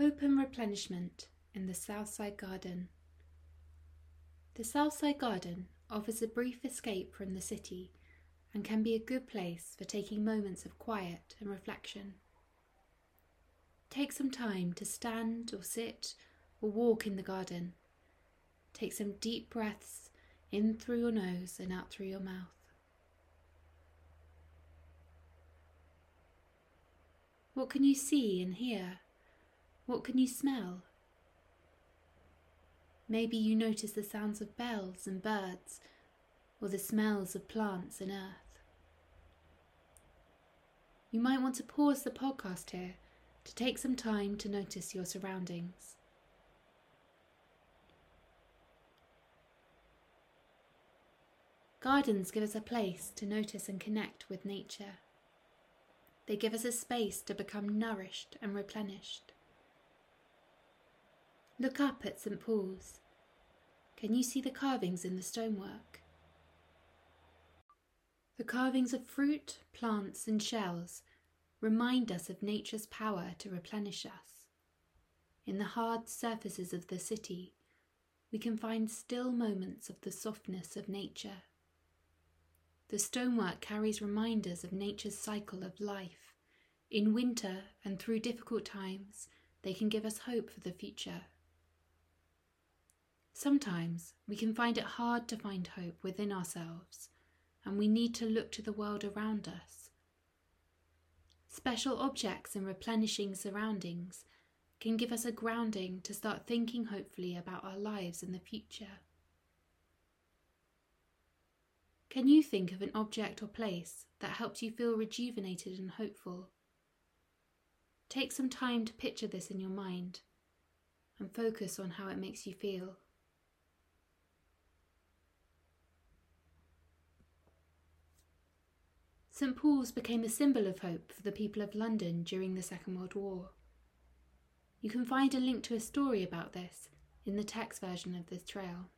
Hope and replenishment in the Southside Garden. The Southside Garden offers a brief escape from the city and can be a good place for taking moments of quiet and reflection. Take some time to stand or sit or walk in the garden. Take some deep breaths in through your nose and out through your mouth. What can you see and hear? What can you smell? Maybe you notice the sounds of bells and birds, or the smells of plants and earth. You might want to pause the podcast here to take some time to notice your surroundings. Gardens give us a place to notice and connect with nature. They give us a space to become nourished and replenished. Look up at St. Paul's. Can you see the carvings in the stonework? The carvings of fruit, plants, and shells remind us of nature's power to replenish us. In the hard surfaces of the city, we can find still moments of the softness of nature. The stonework carries reminders of nature's cycle of life. In winter and through difficult times, they can give us hope for the future. Sometimes we can find it hard to find hope within ourselves, and we need to look to the world around us Special objects and replenishing surroundings can give us a grounding to start thinking hopefully about our lives in the future. Can you think of an object or place that helps you feel rejuvenated and hopeful? Take some time to picture this in your mind and focus on how it makes you feel. St Paul's became a symbol of hope for the people of London during the Second World War. You can find a link to a story about this in the text version of this trail.